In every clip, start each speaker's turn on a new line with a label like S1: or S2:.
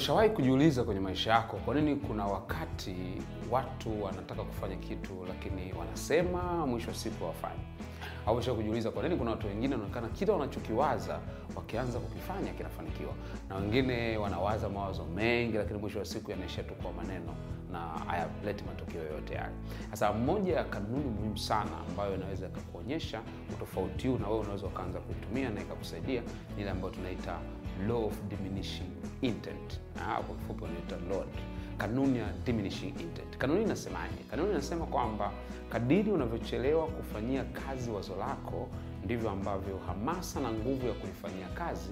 S1: Umeshawahi kujiuliza kwenye maisha yako, kwa nini kuna wakati watu wanataka kufanya kitu lakini wanasema mwisho wa siku hawafanyi? Au umeshawahi kujiuliza kwa nini kuna watu wengine wanaonekana kila wanachokiwaza wakianza kukifanya kinafanikiwa, na wengine wanawaza mawazo mengi lakini mwisho wa siku yanaishia tu kwa maneno na hayaleti matokeo yoyote yale. Sasa moja ya kanuni muhimu sana ambayo inaweza ikakuonyesha utofauti huu na wewe unaweza ukaanza kuitumia na ikakusaidia ni ile ambayo tunaita law of diminishing intent, kwa kifupi wanaita LOD, kanuni ya diminishing intent. Kanuni inasemaje? Kanuni inasema kwamba kadiri unavyochelewa kufanyia kazi wazo lako ndivyo ambavyo hamasa na nguvu ya kulifanyia kazi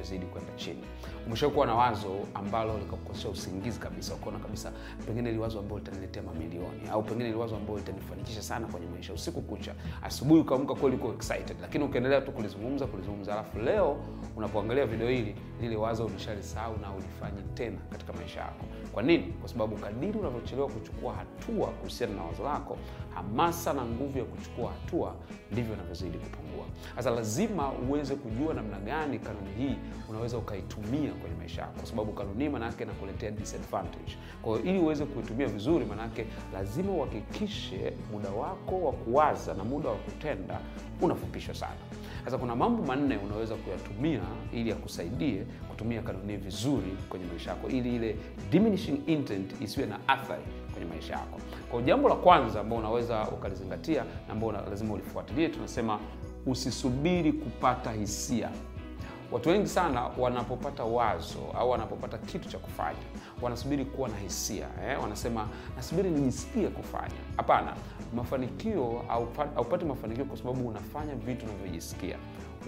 S1: inavyozidi kwenda chini. umeshakuwa na wazo ambalo likakukosesha usingizi kabisa, ukaona kabisa pengine liwazo ambalo litaniletea mamilioni, au pengine liwazo ambalo litanifanikisha sana kwenye maisha, usiku kucha, asubuhi ukaamka kweli uko excited, lakini ukaendelea tu kulizungumza kulizungumza, alafu leo unapoangalia video hili, lile wazo ulishalisahau na ulifanyi tena katika maisha yako. Kwa nini? Kwa sababu kadiri unavyochelewa kuchukua hatua kuhusiana na wazo lako, hamasa na nguvu ya kuchukua hatua ndivyo inavyozidi kupungua. Sasa lazima uweze kujua namna gani kanuni hii unaweza ukaitumia kwenye maisha yako, kwa sababu kanuni hii manaake inakuletea disadvantage. Kwa hiyo ili uweze kuitumia vizuri, manaake lazima uhakikishe muda wako wa kuwaza na muda wa kutenda unafupishwa sana. Sasa kuna mambo manne unaweza kuyatumia ili yakusaidie kutumia kanuni vizuri kwenye maisha yako, ili ile diminishing intent isiwe na athari kwenye maisha yako. Kwa jambo la kwanza ambao unaweza ukalizingatia na ambao lazima ulifuatilie, tunasema usisubiri kupata hisia. Watu wengi sana wanapopata wazo au wanapopata kitu cha kufanya wanasubiri kuwa na hisia eh? Wanasema nasubiri nijisikie kufanya. Hapana, mafanikio haupati mafanikio kwa sababu unafanya vitu unavyojisikia.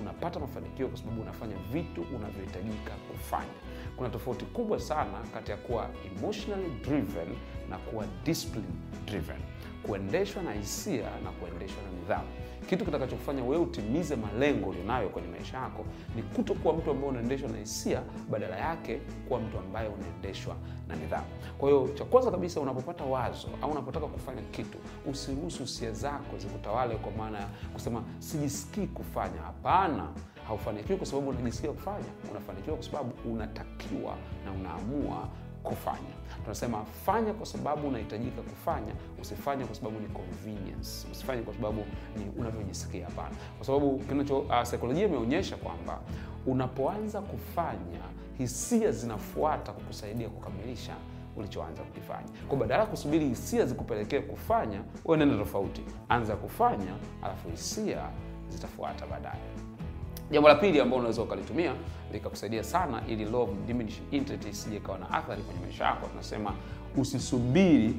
S1: Unapata mafanikio kwa sababu unafanya vitu unavyohitajika kufanya. Kuna tofauti kubwa sana kati ya kuwa emotionally driven na kuwa discipline driven, kuendeshwa na hisia na kuendeshwa na nidhamu. Kitu kitakachofanya wewe utimize malengo ulionayo kwenye maisha yako ni kutokuwa mtu ambaye unaendeshwa na hisia, badala yake kuwa mtu ambaye unaendeshwa na nidhamu. Kwa hiyo cha kwanza kabisa, unapopata wazo au unapotaka kufanya kitu, usiruhusu hisia zako zikutawale, kwa maana ya kusema sijisikii kufanya. Hapana, haufanikiwi kwa sababu unajisikia kufanya. Unafanikiwa kwa sababu unatakiwa na unaamua kufanya. Tunasema fanya kwa sababu unahitajika kufanya, usifanye kwa sababu ni convenience, usifanye kwa sababu ni unavyojisikia. Hapana, kwa sababu kinacho uh, saikolojia imeonyesha kwamba unapoanza kufanya hisia zinafuata kukusaidia kukamilisha ulichoanza kukifanya. Kwa badala ya kusubiri hisia zikupelekee kufanya, wewe nenda tofauti, anza kufanya, alafu hisia zitafuata baadaye. Jambo la pili ambalo unaweza ukalitumia likakusaidia sana ili law of diminishing interest isije ikawa na athari kwenye maisha yako, tunasema usisubiri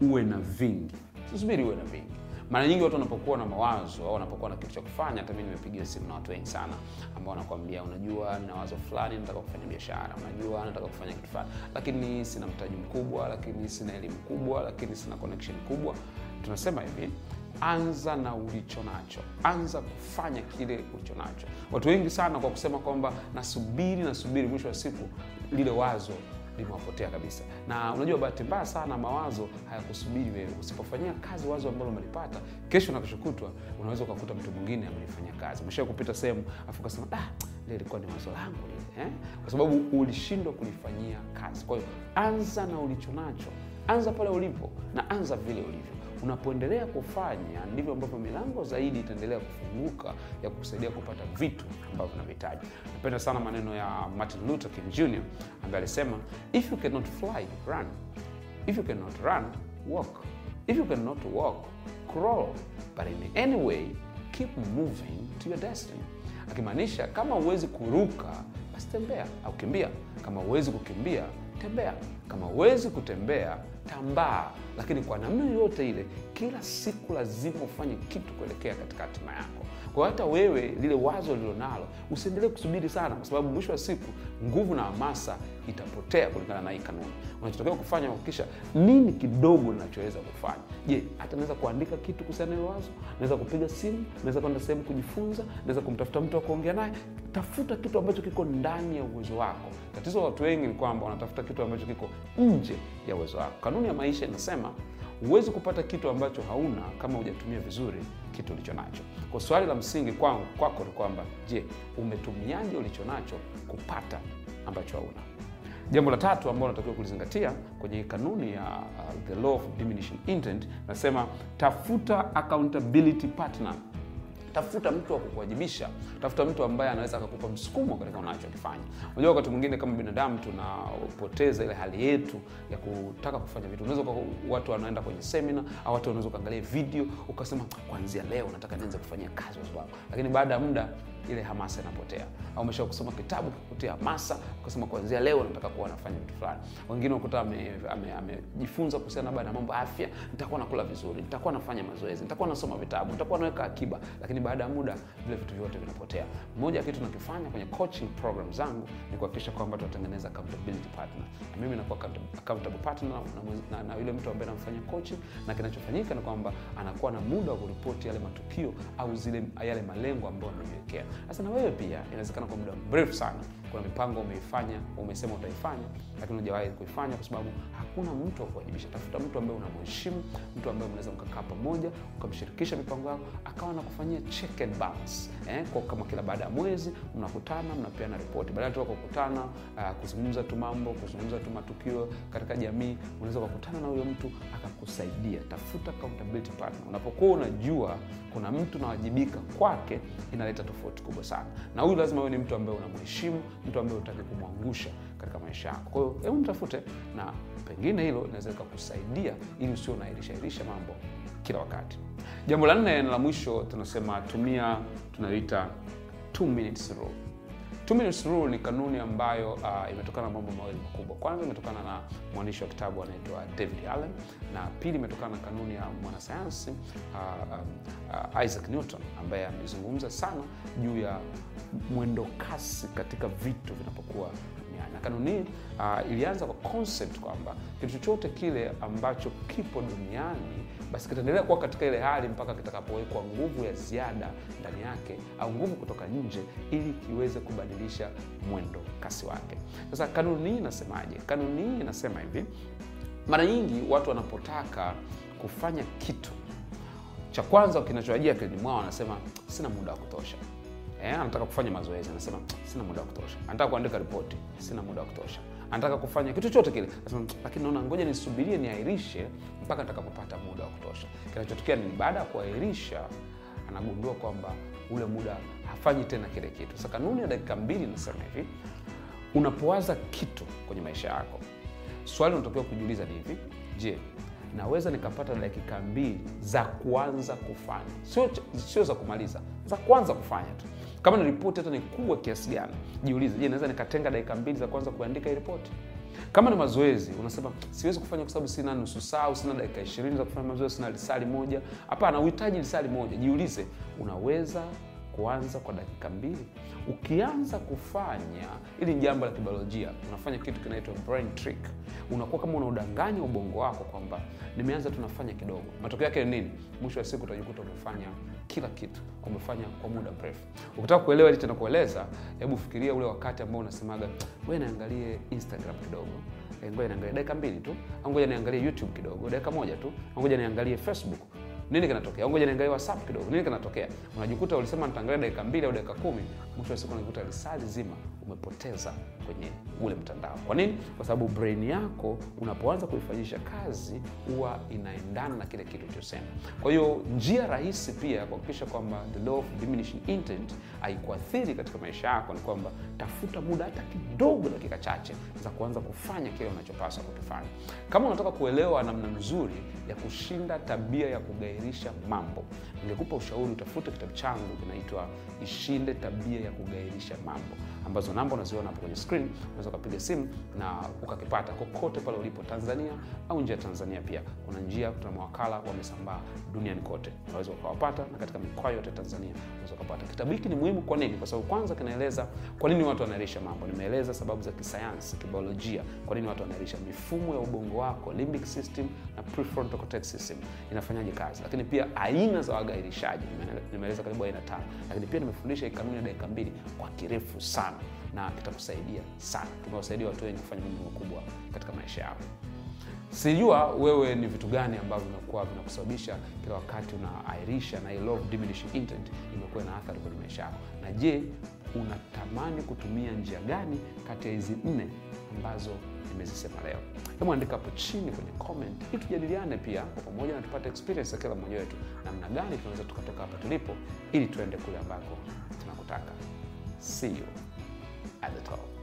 S1: uwe na vingi. Usisubiri uwe na vingi. Mara nyingi watu wanapokuwa na mawazo au wanapokuwa na kitu cha kufanya, hata mimi nimepigia simu na watu wengi sana ambao wanakuambia, unajua, nina wazo fulani, nataka kufanya biashara, unajua, nataka kufanya kitu fulani, lakini sina mtaji mkubwa, lakini sina elimu kubwa, lakini sina connection kubwa. Tunasema hivi Anza na ulicho nacho, anza kufanya kile ulicho nacho. Watu wengi sana kwa kusema kwamba nasubiri nasubiri, mwisho wa siku lile wazo limewapotea kabisa. Na unajua, bahati mbaya sana, mawazo hayakusubiri wewe. Usipofanyia kazi wazo ambalo umelipata, kesho na unaweza ukakuta mtu mwingine amelifanyia kazi. Umesha kupita sehemu afu ukasema ah, lile ilikuwa ni wazo langu lile eh? Kwa sababu ulishindwa kulifanyia kazi. Kwa hiyo anza na ulicho nacho, anza pale ulipo na anza vile ulivyo. Unapoendelea kufanya ndivyo ambavyo milango zaidi itaendelea kufunguka ya kusaidia kupata vitu ambavyo unavihitaji. Napenda sana maneno ya Martin Luther King Jr. ambaye alisema if you cannot fly run, if you cannot run walk, if you cannot walk crawl, but in any way keep moving to your destiny. Akimaanisha kama huwezi kuruka basi tembea au kimbia. Kama huwezi kukimbia tembea. Kama huwezi kutembea tambaa. Lakini kwa namna yoyote ile, kila siku lazima ufanye kitu kuelekea katika hatima yako. Kwa hiyo hata wewe lile wazo lilonalo usiendelee kusubiri sana, kwa sababu mwisho wa siku nguvu na hamasa itapotea kulingana na hii kanuni. Unachotakiwa kufanya kuhakikisha nini kidogo ninachoweza kufanya. Je, hata naweza kuandika kitu kuhusiana na wazo, naweza kupiga simu, naweza kwenda sehemu kujifunza, naweza kumtafuta mtu wa kuongea naye. Tafuta kitu ambacho kiko ndani ya uwezo wako. Tatizo la watu wengi ni kwamba wanatafuta kitu ambacho kiko nje ya uwezo wako. Kanuni ya maisha inasema huwezi kupata kitu ambacho hauna kama hujatumia vizuri kitu ulicho nacho. Kwa swali la msingi kwangu kwako ni kwamba je, umetumiaje ulicho nacho kupata ambacho hauna? Jambo la tatu ambalo natakiwa kulizingatia kwenye kanuni ya uh, the law of diminishing intent nasema tafuta accountability partner tafuta mtu wa kukuwajibisha, tafuta mtu ambaye anaweza akakupa msukumo katika unachokifanya. Unajua, wakati mwingine kama binadamu tunapoteza ile hali yetu ya kutaka kufanya vitu. Unaweza watu wanaenda kwenye semina au watu wanaweza ukaangalia video ukasema, kuanzia leo nataka nianze kufanyia kazi wazo sababu, lakini baada ya muda ile hamasa inapotea, au umesha kusoma kitabu kikutia hamasa ukasema kuanzia leo nataka kuwa nafanya vitu fulani. Wengine ukuta amejifunza ame, kuhusiana na mambo ya afya, nitakuwa nakula vizuri, nitakuwa nafanya mazoezi, nitakuwa nasoma vitabu, nitakuwa naweka akiba, lakini baada ya muda vile vitu vyote vinapotea. Moja ya kitu nakifanya kwenye coaching program zangu ni kuhakikisha kwamba tunatengeneza accountability partner, na mimi nakuwa accountable partner na, na, na yule mtu ambaye namfanyia coaching, na kinachofanyika ni kwamba anakuwa na muda wa kuripoti yale matukio au zile yale malengo ambayo amejiwekea. Sasa na wewe pia inawezekana kwa muda mrefu sana kuna mipango umeifanya, umesema utaifanya, lakini hujawahi kuifanya kwa sababu hakuna mtu wa kuwajibisha. Tafuta mtu ambaye unamheshimu, mtu ambaye mnaweza mkakaa pamoja, ukamshirikisha mipango yako, akawa nakufanyia check and balance eh, kwa kama kila baada ya mwezi mnakutana, mnapeana ripoti, badala tu kukutana uh, kuzungumza tu mambo, kuzungumza tu matukio katika jamii. Unaweza kukutana na huyo mtu akakusaidia. Tafuta accountability partner. Unapokuwa unajua kuna mtu nawajibika kwake, inaleta tofauti kubwa sana, na huyu lazima awe ni mtu ambaye unamheshimu mtu ambaye utaki kumwangusha katika maisha yako. Kwa hiyo hebu mtafute, na pengine hilo linaweza likakusaidia ili usio unairisha mambo kila wakati. Jambo la nne na la mwisho tunasema tumia, tunaita two minutes rule. Two minutes rule ni kanuni ambayo uh, imetokana na mambo mawili makubwa. Kwanza imetokana na mwandishi wa kitabu anaitwa David Allen, na pili imetokana na kanuni ya mwanasayansi uh, um, uh, Isaac Newton ambaye amezungumza sana juu ya mwendo kasi katika vitu vinapokuwa duniani. Na kanuni hii uh, ilianza kwa concept kwamba kitu chochote kile ambacho kipo duniani basi kitaendelea kuwa katika ile hali mpaka kitakapowekwa nguvu ya ziada ndani yake au nguvu kutoka nje ili kiweze kubadilisha mwendo kasi wake. Sasa kanuni hii inasemaje? Kanuni hii inasema hivi, mara nyingi watu wanapotaka kufanya kitu cha kwanza kinachowajia akilini mwao, wanasema sina muda wa kutosha. Eh, anataka kufanya mazoezi, anasema sina muda wa kutosha. Anataka kuandika ripoti, sina muda wa kutosha. Anataka kufanya kitu chochote kile, anasema lakini naona ngoja nisubirie niairishe mpaka nitakapopata muda wa kutosha. Kinachotokea ni baada ya kuahirisha, anagundua kwamba ule muda hafanyi tena kile kitu. sa kanuni ya dakika mbili nasema hivi, unapowaza kitu kwenye maisha yako, swali unatakiwa kujiuliza ni hivi, je, naweza nikapata dakika mbili za kuanza kufanya, sio sio za kumaliza, za kuanza kufanya tu. Kama ni ripoti hata ni kubwa kiasi gani, jiulize, je, naweza nikatenga dakika mbili za kuanza kuandika hii ripoti? Kama ni mazoezi, unasema siwezi kufanya kwa sababu sina nusu saa au sina dakika ishirini za kufanya mazoezi, sina lisali moja. Hapana, uhitaji lisali moja. Jiulize, unaweza kuanza kwa dakika mbili. Ukianza kufanya, ili ni jambo la kibiolojia, unafanya kitu kinaitwa brain trick. Unakuwa kama unaudanganya ubongo wako kwamba nimeanza tunafanya kidogo. Matokeo yake nini? Mwisho wa siku utajikuta umefanya kila kitu, umefanya kwa muda mrefu. Ukitaka kuelewa hili tena kueleza, hebu fikiria ule wakati ambao unasemaga wewe, niangalie Instagram kidogo e, ngoja niangalie dakika mbili tu, au ngoja niangalie YouTube kidogo dakika moja tu, au ngoja niangalie Facebook nini kinatokea? Ngoja niangalie WhatsApp kidogo, nini kinatokea? Unajikuta ulisema nitaangalia dakika mbili au dakika kumi, mwisho wa siku unajikuta lisali zima umepoteza kwenye ule mtandao. Kwa nini? Kwa sababu brain yako unapoanza kuifanyisha kazi huwa inaendana na kile kitu ulichosema. Kwa hiyo njia rahisi pia ya kuhakikisha kwamba the law of diminishing intent haikuathiri katika maisha yako ni kwamba tafuta muda hata kidogo, dakika chache za kuanza kufanya kile unachopaswa kukifanya. Kama unataka kuelewa namna nzuri ya kushinda tabia ya kugairisha mambo, ningekupa ushauri utafute kitabu changu kinaitwa Ishinde Tabia ya Kugairisha Mambo, ambazo namba unaziona hapo kwenye screen. Unaweza ukapiga simu na ukakipata kokote pale ulipo Tanzania au nje ya Tanzania. Pia kuna njia, tuna mawakala wamesambaa duniani kote, unaweza ukawapata na katika mikoa yote Tanzania unaweza ukapata. Kitabu hiki ni muhimu. Kwa nini? Kwa sababu kwanza kinaeleza kwa nini watu wanairisha mambo. Nimeeleza sababu za kisayansi, kibiolojia, kwa nini watu wanairisha, mifumo ya ubongo wako, limbic system na system inafanyaje kazi, lakini pia aina za wagairishaji nimeeleza karibu aina tano, lakini pia nimefundisha kanuni ya dakika mbili kwa kirefu sana na kitakusaidia sana. Tumewasaidia watu wengi kufanya mambo makubwa katika maisha yao. Sijua wewe ni vitu gani ambavyo vimekuwa vinakusababisha kila wakati unaairisha, na law of diminishing intent imekuwa na athari kwenye maisha yako, na je, unatamani kutumia njia gani kati ya hizi nne ambazo nimezisema leo? Hebu andika hapo chini kwenye comment ili tujadiliane pia kwa pamoja na tupate experience ya kila mmoja wetu, namna gani tunaweza tukatoka hapa tulipo ili tuende kule ambako tunakutaka. See you at the top.